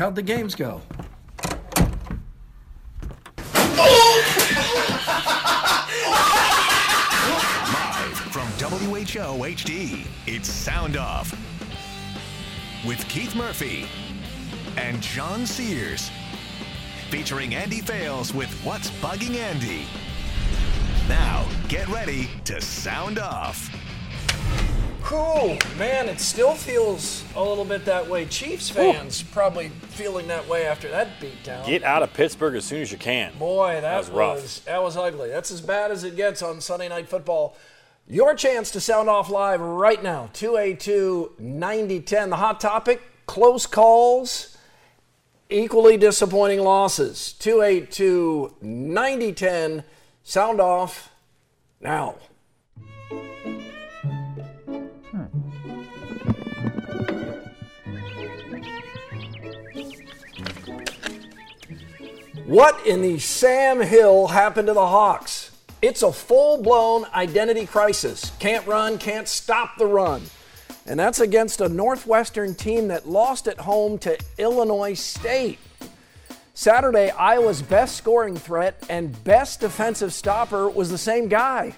How'd the games go? Live from WHO HD, it's Sound Off. With Keith Murphy and John Sears. Featuring Andy Fales with What's Bugging Andy. Now, get ready to sound off. Cool, man. It still feels a little bit that way. Chiefs fans probably feeling that way after that beatdown. Get out of Pittsburgh as soon as you can. Boy, that, was rough. was that was ugly. That's as bad as it gets on Sunday Night Football. Your chance to sound off live right now. 282 9010. The hot topic close calls, equally disappointing losses. 282 9010. Sound off now. What in the Sam Hill happened to the Hawks? It's a full blown identity crisis. Can't run, can't stop the run. And that's against a Northwestern team that lost at home to Illinois State. Saturday, Iowa's best scoring threat and best defensive stopper was the same guy.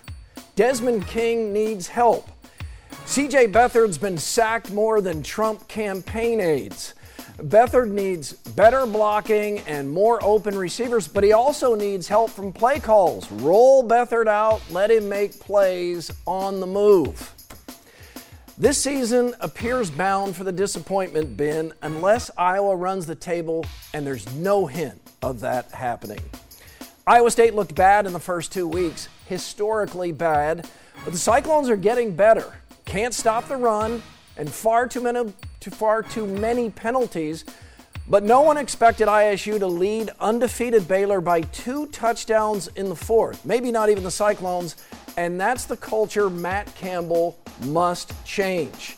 Desmond King needs help. CJ Beathard's been sacked more than Trump campaign aides. Beathard needs better blocking and more open receivers, but he also needs help from play calls. Roll Beathard out, let him make plays on the move. This season appears bound for the disappointment bin unless Iowa runs the table, and there's no hint of that happening. Iowa State looked bad in the first two weeks, historically bad, but the Cyclones are getting better. Can't stop the run, and far too many, too far too many penalties. But no one expected ISU to lead undefeated Baylor by two touchdowns in the fourth. Maybe not even the Cyclones. And that's the culture Matt Campbell must change.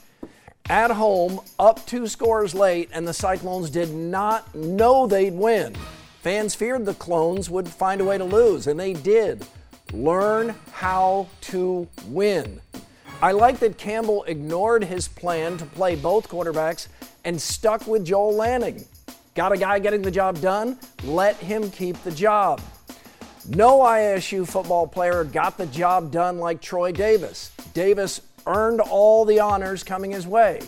At home, up two scores late, and the Cyclones did not know they'd win. Fans feared the clones would find a way to lose, and they did. Learn how to win. I like that Campbell ignored his plan to play both quarterbacks and stuck with Joel Lanning. Got a guy getting the job done? Let him keep the job. No ISU football player got the job done like Troy Davis. Davis earned all the honors coming his way.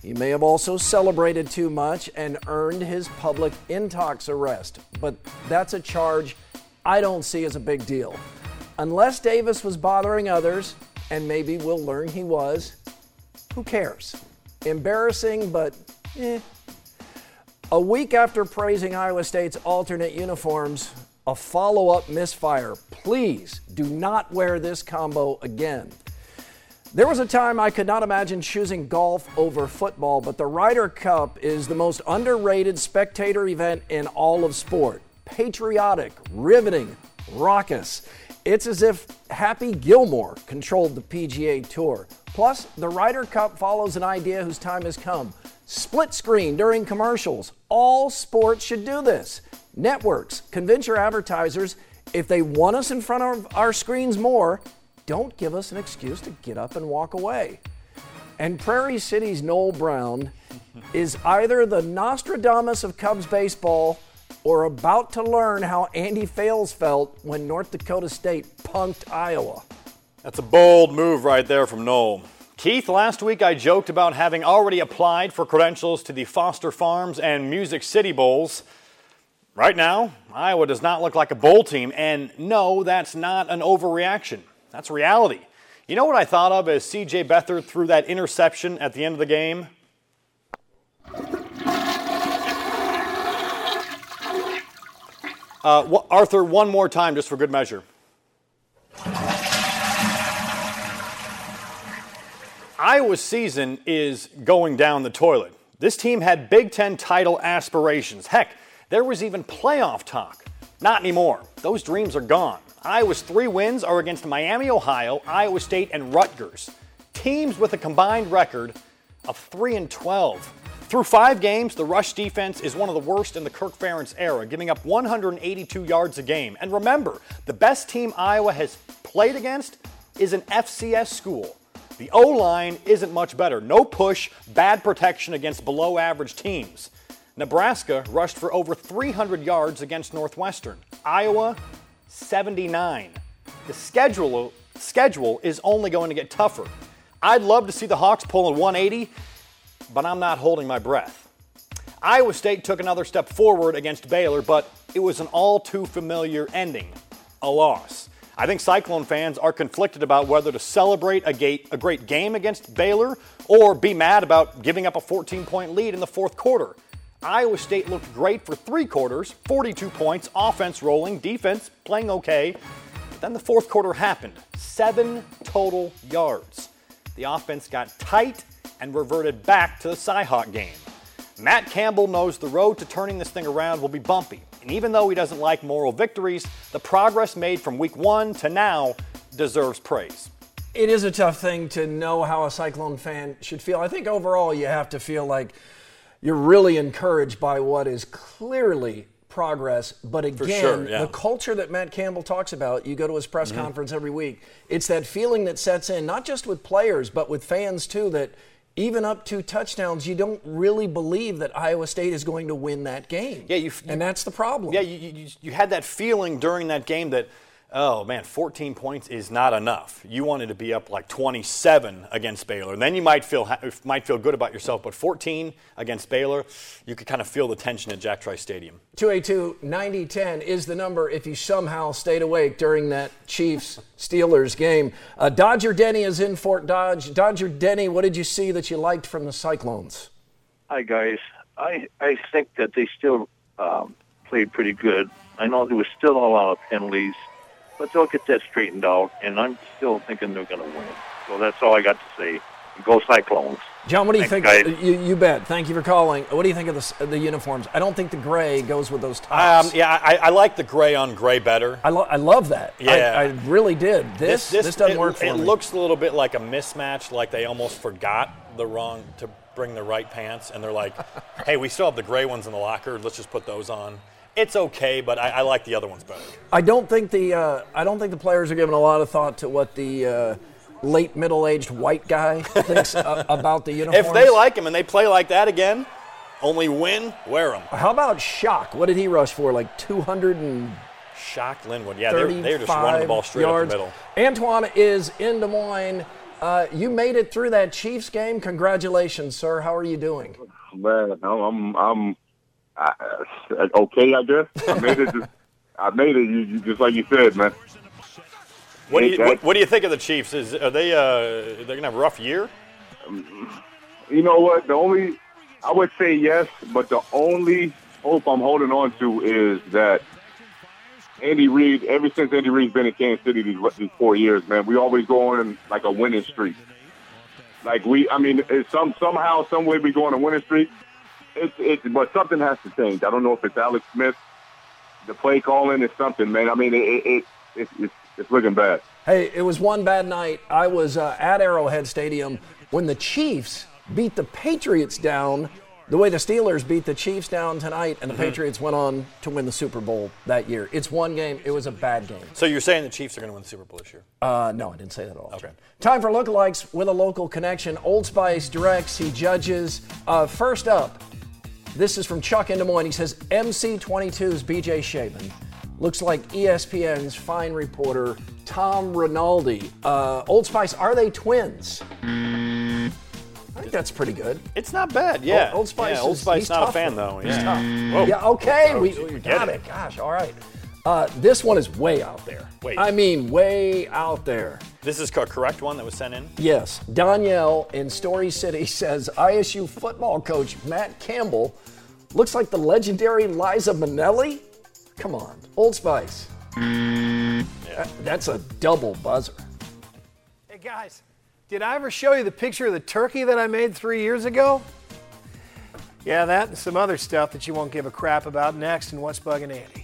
He may have also celebrated too much and earned his public intox arrest, but that's a charge I don't see as a big deal. Unless Davis was bothering others, and maybe we'll learn he was, who cares? Embarrassing, but eh. A week after praising Iowa State's alternate uniforms, a follow up misfire. Please do not wear this combo again. There was a time I could not imagine choosing golf over football, but the Ryder Cup is the most underrated spectator event in all of sport. Patriotic, riveting, raucous. It's as if Happy Gilmore controlled the PGA Tour. Plus, the Ryder Cup follows an idea whose time has come. Split screen during commercials. All sports should do this. Networks, convince your advertisers if they want us in front of our screens more, don't give us an excuse to get up and walk away. And Prairie City's Noel Brown is either the Nostradamus of Cubs baseball or about to learn how Andy Fales felt when North Dakota State punked Iowa. That's a bold move right there from Noel. Keith, last week I joked about having already applied for credentials to the Foster Farms and Music City Bowls. Right now, Iowa does not look like a bowl team, and no, that's not an overreaction. That's reality. You know what I thought of as CJ Beathard threw that interception at the end of the game? Uh, w- Arthur, one more time just for good measure. Iowa's season is going down the toilet. This team had Big Ten title aspirations. Heck, there was even playoff talk. Not anymore. Those dreams are gone. Iowa's three wins are against Miami, Ohio, Iowa State, and Rutgers. Teams with a combined record of 3 and 12. Through five games, the rush defense is one of the worst in the Kirk Ferentz era, giving up 182 yards a game. And remember, the best team Iowa has played against is an FCS school. The O line isn't much better. No push, bad protection against below average teams. Nebraska rushed for over 300 yards against Northwestern. Iowa, 79. The schedule, schedule is only going to get tougher. I'd love to see the Hawks pull a 180 but I'm not holding my breath. Iowa State took another step forward against Baylor, but it was an all too familiar ending a loss. I think Cyclone fans are conflicted about whether to celebrate a, gate, a great game against Baylor or be mad about giving up a 14 point lead in the fourth quarter. Iowa State looked great for three quarters 42 points, offense rolling, defense playing okay. Then the fourth quarter happened seven total yards. The offense got tight and reverted back to the Cyhawk game. Matt Campbell knows the road to turning this thing around will be bumpy, and even though he doesn't like moral victories, the progress made from week one to now deserves praise. It is a tough thing to know how a Cyclone fan should feel. I think overall you have to feel like you're really encouraged by what is clearly progress. But again, sure, yeah. the culture that Matt Campbell talks about, you go to his press mm-hmm. conference every week, it's that feeling that sets in, not just with players, but with fans too, that even up to touchdowns, you don't really believe that Iowa State is going to win that game. Yeah, you, and that's the problem. Yeah, you, you, you had that feeling during that game that – oh man, 14 points is not enough. You wanted to be up like 27 against Baylor, and then you might feel might feel good about yourself. But 14 against Baylor, you could kind of feel the tension at Jack Trice Stadium. 282-9010 is the number if you somehow stayed awake during that Chiefs Steelers game. Uh, Dodger Denny is in Fort Dodge. Dodger Denny, what did you see that you liked from the Cyclones? Hi guys, I I think that they still um, played pretty good. I know there was still a lot of penalties but they'll get that straightened out, and I'm still thinking they're going to win. So that's all I got to say. Go Cyclones. John, what do you Thanks, think? You, you, bet. Thank you for calling. What do you think of the, the uniforms? I don't think the gray goes with those tops. Um, yeah, I, I, like the gray on gray better. I, lo- I love that. Yeah, I, I really did. This this, this, this doesn't it, work for it me. It looks a little bit like a mismatch, like they almost forgot the wrong to bring the right pants, and they're like, "Hey, we still have the gray ones in the locker. Let's just put those on." It's okay, but I, I, like the other ones better. I don't think the uh, I don't think the players are giving a lot of thought to what the uh, late middle-aged white guy thinks uh, about the uniforms. If they like him and they play like that again, only win, wear them. How about Shock? What did he rush for? Like 200 and. Shock Linwood. Yeah, they're, they're just running the ball straight yards. up the middle. Antoine is in Des Moines. Uh, you made it through that Chiefs game. Congratulations, sir. How are you doing? Man, I'm I'm I, uh, okay, I guess. I made it. Just, I made it. You, you, just like you said, man. What do you what, what, do you think of the Chiefs? Is are they uh they're gonna have a rough year? Um, you know what? The only I would say yes, but the only hope I'm holding on to is that Andy Reid. Ever since Andy Reid's been in Kansas City these, these four years, man, we always go on like a winning streak. Like we, I mean, some somehow, some way we go on a winning streak it's it's but something has to change. I don't know if it's Alex Smith, the play calling is something, man. I mean, it, it, it it's, it's looking bad. Hey, it was one bad night. I was uh, at Arrowhead Stadium when the Chiefs beat the Patriots down the way the Steelers beat the Chiefs down tonight, and the mm-hmm. Patriots went on to win the Super Bowl that year. It's one game. It was a bad game. So you're saying the Chiefs are going to win the Super Bowl this year? Uh, no, I didn't say that at all. Okay. Time for lookalikes with a local connection. Old Spice directs. He judges. Uh, first up, this is from Chuck in Des Moines. He says MC22's BJ Shabin looks like ESPN's fine reporter Tom Rinaldi. Uh, Old Spice, are they twins? I think that's pretty good. It's not bad, yeah. Old, Old Spice, yeah, Old Spice, is, not a fan though. He's yeah. tough. Yeah, okay, Whoa. we, we got it. it. Gosh, all right. Uh, this one is way out there. Wait. I mean, way out there. This is a correct one that was sent in? Yes. Danielle in Story City says ISU football coach Matt Campbell looks like the legendary Liza Minnelli. Come on, Old Spice. Yeah. That, that's a double buzzer. Hey, guys. Did I ever show you the picture of the turkey that I made three years ago? Yeah, that and some other stuff that you won't give a crap about next in What's Bugging Andy.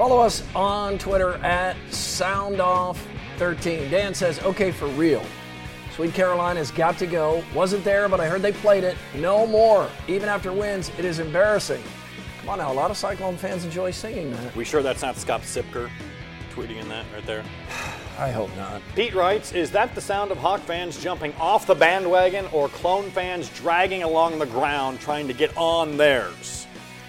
Follow us on Twitter at SoundOff13. Dan says, okay, for real. Sweet Caroline's got to go. Wasn't there, but I heard they played it. No more. Even after wins, it is embarrassing. Come on now, a lot of Cyclone fans enjoy singing that. We sure that's not Scott Sipker tweeting in that right there? I hope not. Pete writes, is that the sound of Hawk fans jumping off the bandwagon or clone fans dragging along the ground trying to get on theirs?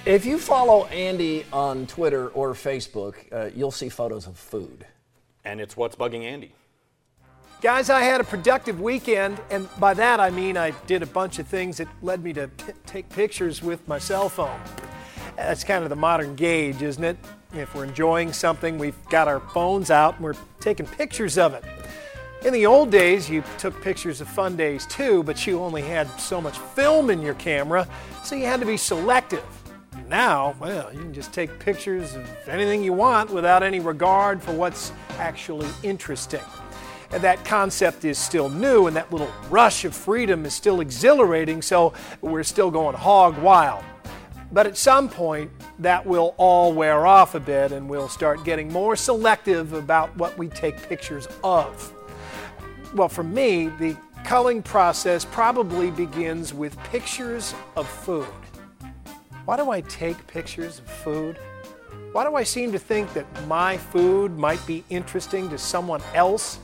If you follow Andy on Twitter or Facebook, uh, you'll see photos of food. And it's what's bugging Andy. Guys, I had a productive weekend, and by that I mean I did a bunch of things that led me to p- take pictures with my cell phone. That's kind of the modern gauge, isn't it? If we're enjoying something, we've got our phones out and we're taking pictures of it. In the old days, you took pictures of fun days too, but you only had so much film in your camera, so you had to be selective. Now, well, you can just take pictures of anything you want without any regard for what's actually interesting. And that concept is still new, and that little rush of freedom is still exhilarating, so we're still going hog wild. But at some point, that will all wear off a bit, and we'll start getting more selective about what we take pictures of. Well, for me, the culling process probably begins with pictures of food. Why do I take pictures of food? Why do I seem to think that my food might be interesting to someone else?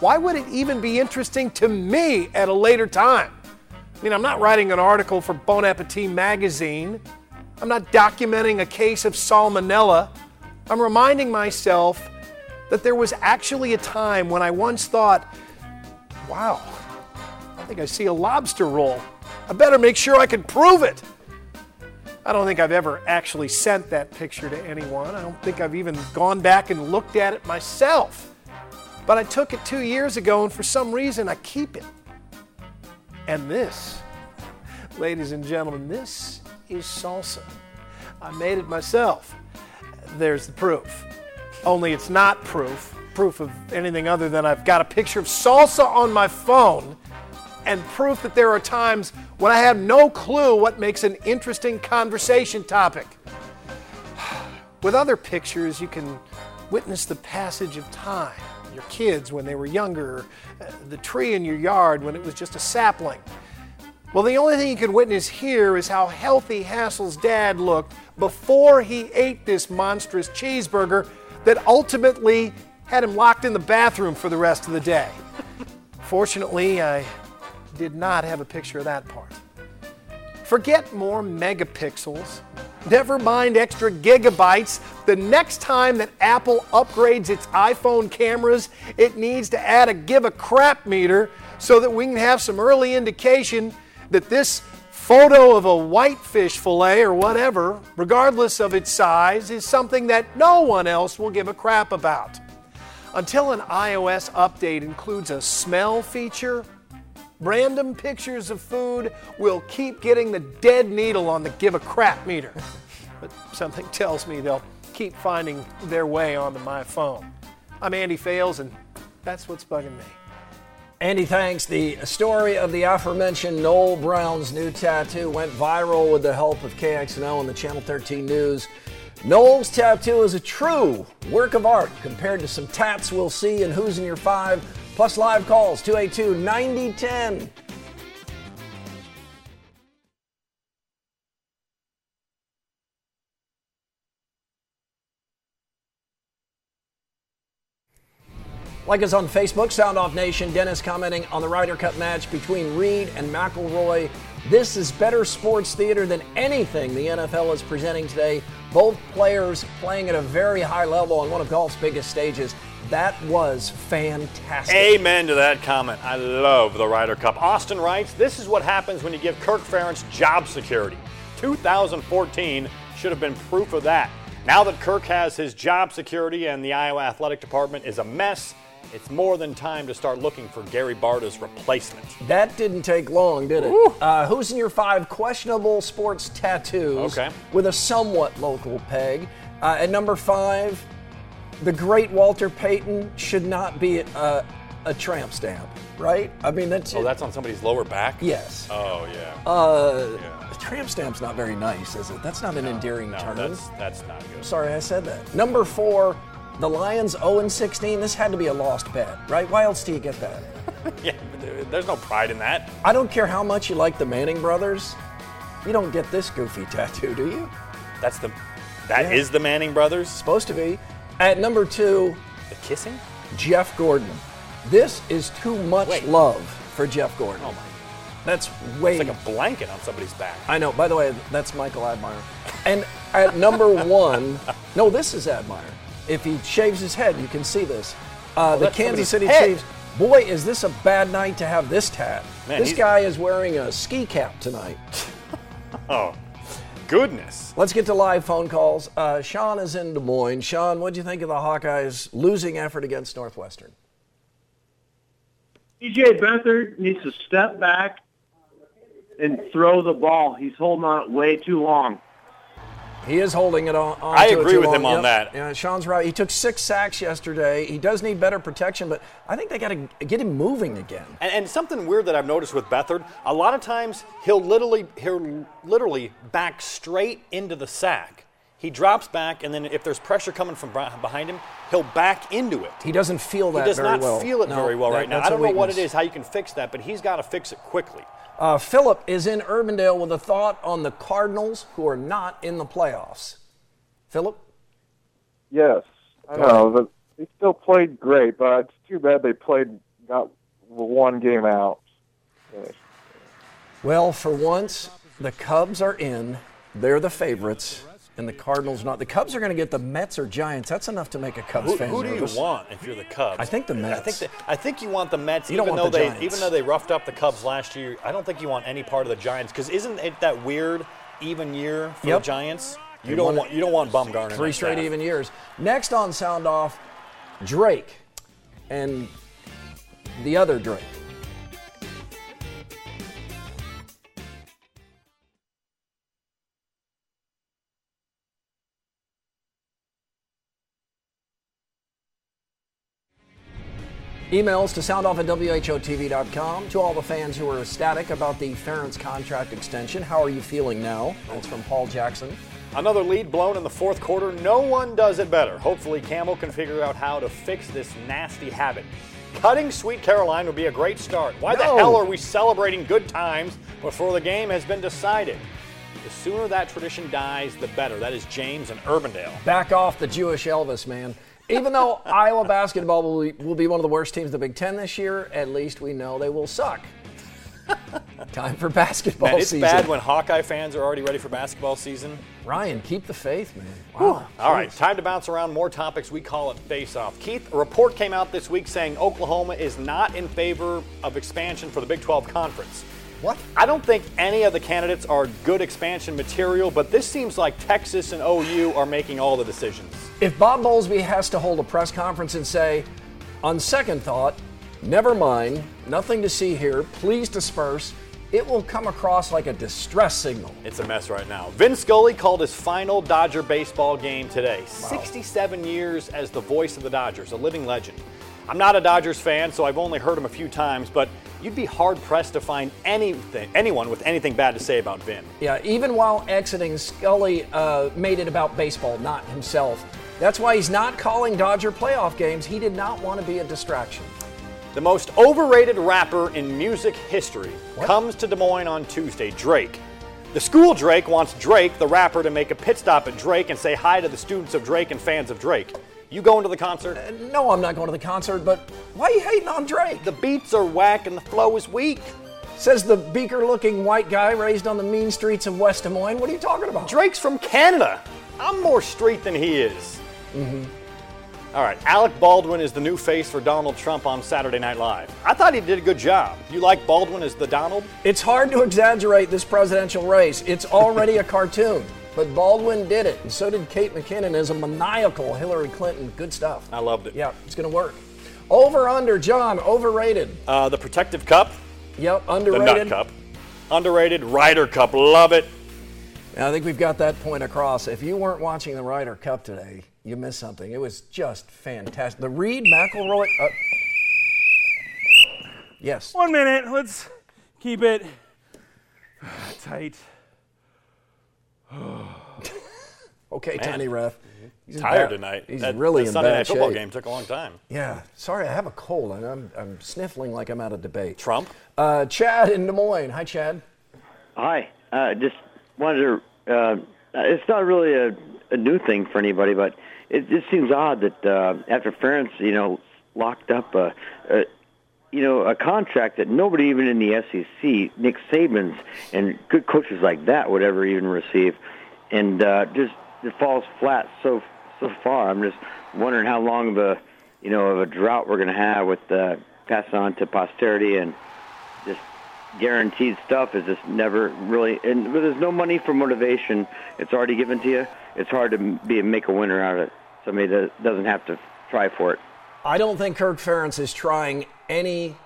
Why would it even be interesting to me at a later time? I mean, I'm not writing an article for Bon Appetit magazine. I'm not documenting a case of salmonella. I'm reminding myself that there was actually a time when I once thought, wow, I think I see a lobster roll. I better make sure I can prove it. I don't think I've ever actually sent that picture to anyone. I don't think I've even gone back and looked at it myself. But I took it two years ago, and for some reason, I keep it. And this, ladies and gentlemen, this is salsa. I made it myself. There's the proof. Only it's not proof, proof of anything other than I've got a picture of salsa on my phone and proof that there are times when I have no clue what makes an interesting conversation topic. With other pictures, you can witness the passage of time your kids when they were younger, uh, the tree in your yard when it was just a sapling. Well, the only thing you can witness here is how healthy Hassel's dad looked before he ate this monstrous cheeseburger that ultimately had him locked in the bathroom for the rest of the day. Fortunately, I did not have a picture of that part. Forget more megapixels Never mind extra gigabytes. The next time that Apple upgrades its iPhone cameras, it needs to add a give a crap meter so that we can have some early indication that this photo of a whitefish fillet or whatever, regardless of its size, is something that no one else will give a crap about. Until an iOS update includes a smell feature, random pictures of food will keep getting the dead needle on the give a crap meter. but something tells me they'll keep finding their way onto my phone. I'm Andy Fales, and that's what's bugging me. Andy, thanks. The story of the aforementioned Noel Brown's new tattoo went viral with the help of KXNO and the Channel 13 News. Noel's tattoo is a true work of art compared to some tats we'll see in Who's in Your Five plus live calls 282 9010. Like us on Facebook, Sound Off Nation. Dennis commenting on the Ryder Cup match between Reed and McIlroy. This is better sports theater than anything the NFL is presenting today. Both players playing at a very high level on one of golf's biggest stages. That was fantastic. Amen to that comment. I love the Ryder Cup. Austin writes, This is what happens when you give Kirk Ferentz job security. 2014 should have been proof of that. Now that Kirk has his job security and the Iowa Athletic Department is a mess, it's more than time to start looking for Gary Barta's replacement. That didn't take long, did it? Uh, who's in your five questionable sports tattoos Okay. with a somewhat local peg? Uh, at number five, the great Walter Payton should not be a, a tramp stamp, right? I mean, that's Oh, that's on somebody's lower back? yes. Oh, yeah. Uh, Yeah. a tramp stamp's not very nice, is it? That's not an endearing no, term. that's, that's not good. Sorry, I said that. Number four, the Lions 0 16. This had to be a lost bet, right? Why else do you get that? Yeah, there's no pride in that. I don't care how much you like the Manning brothers. You don't get this goofy tattoo, do you? That's the, that is Yeah. the Manning brothers? Supposed to be. At number two, The kissing? Jeff Gordon. This is too much Wait. love for Jeff Gordon. Oh my, That's way. it's like a blanket on somebody's back. I know. By the way, that's Michael Admire. And at number one, no, this is Admire. If he shaves his head, you can see this. Uh, the Kansas City head. Chiefs. Boy, is this a bad night to have this tat. Man, this he's- guy is wearing a ski cap tonight. Oh, goodness. Let's get to live phone calls. Uh, Sean is in Des Moines. Sean, what do you think of the Hawkeyes' losing effort against Northwestern? CJ Beathard needs to step back and throw the ball. He's holding on it way too long. He is holding it on. on I to agree with long. him on Yep. that. Yeah, Sean's right. He took six sacks yesterday. He does need better protection, but I think they got to get him moving again. And, and something weird that I've noticed with Beathard, a lot of times he'll literally he'll literally back straight into the sack. He drops back, and then if there's pressure coming from behind him, he'll back into it. He doesn't feel that He does very not well. feel it No, very well that- right now. I don't know what it is, how you can fix that, but he's got to fix it quickly. Uh, Philip is in Urbandale with a thought on the Cardinals, who are not in the playoffs. Philip, Yes, I know. But they still played great, but it's too bad they played got one game out. well, for once, the Cubs are in. They're the favorites, and the Cardinals not. The Cubs are going to get the Mets or Giants. That's enough to make a Cubs Who, fan who do you want if you're the Cubs? I think the Mets. I think that, I think you want the Mets, You don't even want though the they Giants. even though they roughed up the Cubs last year. I don't think you want any part of the Giants because isn't it that weird even year for Yep. the Giants? You don't won want you don't want Bumgarner. Three straight staff. even years. Next on Sound Off, Drake and the other Drake. Emails to soundoff at WHOTV.com. To all the fans who are ecstatic about the Ferentz contract extension, how are you feeling now? That's from Paul Jackson. Another lead blown in the fourth quarter. No one does it better. Hopefully, Campbell can figure out how to fix this nasty habit. Cutting Sweet Caroline would be a great start. Why the hell are we celebrating good times before the game has been decided? The sooner that tradition dies, the better. That is James and Urbandale. Back off the Jewish Elvis, man. Even though Iowa basketball will be, will be one of the worst teams in the Big Ten this year, at least we know they will suck. Time for basketball Man, it's season. bad when Hawkeye fans are already ready for basketball season. Ryan, keep the faith, man. Wow. All right, time to bounce around more topics. We call it face off. Keith, a report came out this week saying Oklahoma is not in favor of expansion for the Big 12 Conference. What? I don't think any of the candidates are good expansion material, but this seems like Texas and OU are making all the decisions. If Bob Bowlesby has to hold a press conference and say, on second thought, never mind, nothing to see here, please disperse, it will come across like a distress signal. It's a mess right now. Vin Scully called his final Dodger baseball game today. 67 years as the voice of the Dodgers, a living legend. I'm not a Dodgers fan, so I've only heard him a few times, but you'd be hard pressed to find anything, anyone with anything bad to say about Vin. Yeah, even while exiting, Scully uh, made it about baseball, not himself. That's why he's not calling Dodger playoff games. He did not want to be a distraction. The most overrated rapper in music history comes to Des Moines on Tuesday, Drake. The school Drake wants Drake, the rapper, to make a pit stop at Drake and say hi to the students of Drake and fans of Drake. You going to the concert? No, I'm not going to the concert, but why are you hating on Drake? The beats are whack and the flow is weak. Says the beaker looking white guy raised on the mean streets of West Des Moines. What are you talking about? Drake's from Canada. I'm more street than he is. Mm-hmm. All right, Alec Baldwin is the new face for Donald Trump on Saturday Night Live. I thought he did a good job. You like Baldwin as the Donald? It's hard to exaggerate this presidential race. It's already a cartoon. But Baldwin did it, and so did Kate McKinnon as a maniacal Hillary Clinton. Good stuff. I loved it. Yeah, it's going to work. Over under, John, overrated. Uh, the Protective Cup, Yep, underrated. the underrated. Nut Cup, underrated. Ryder Cup, love it. I think we've got that point across. If you weren't watching the Ryder Cup today, you missed something. It was just fantastic. The Reed McIlroy. Uh, yes. One minute. Let's keep it tight. Okay, tiny ref. He's Tired bad- tonight. He's That- really that in Sunday bad night football shape. game took a long time. Yeah. Sorry, I have a cold and I'm, I'm sniffling like I'm out of debate. Trump. Uh, Chad in Des Moines. Hi, Chad. Hi. Uh, just wanted to. Uh, it's not really a, a new thing for anybody, but it just seems odd that uh, after Ferentz, you know, locked up a, a, you know, a contract that nobody even in the SEC, Nick Saban's, and good coaches like that would ever even receive, and uh, just it falls flat so so far. I'm just wondering how long of a, you know, of a drought we're going to have with uh, passing on to posterity and just guaranteed stuff is just never really and there's no money for motivation. It's already given to you. It's hard to be make a winner out of it. Somebody that doesn't have to try for it I don't think Kirk Ferentz is trying any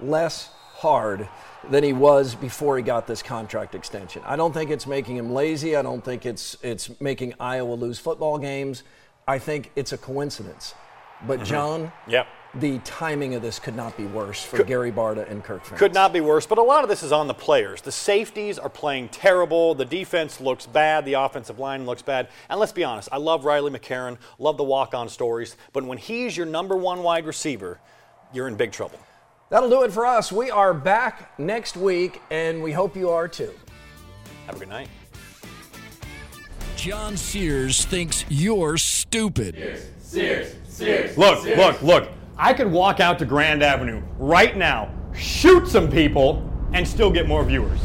less hard than he was before he got this contract extension. I don't think it's making him lazy. I don't think it's it's making Iowa lose football games. I think it's a coincidence. But mm-hmm. John, Yep. The timing of this could not be worse for Gary Barta and Kirk Ferentz. Could not be worse, but a lot of this is on the players. The safeties are playing terrible. The defense looks bad. The offensive line looks bad. And let's be honest, I love Riley McCarron, love the walk on stories, but when he's your number one wide receiver, you're in big trouble. That'll do it for us. We are back next week, and we hope you are too. Have a good night. John Sears thinks you're stupid. Sears, Sears, Sears. Look, look, look. I could walk out to Grand Avenue right now, shoot some people, and still get more viewers.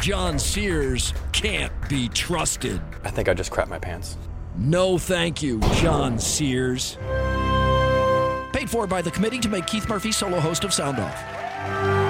John Sears can't be trusted. I think I just crapped my pants. No, thank you, John Sears. Paid for by the committee to make Keith Murphy solo host of Sound Off.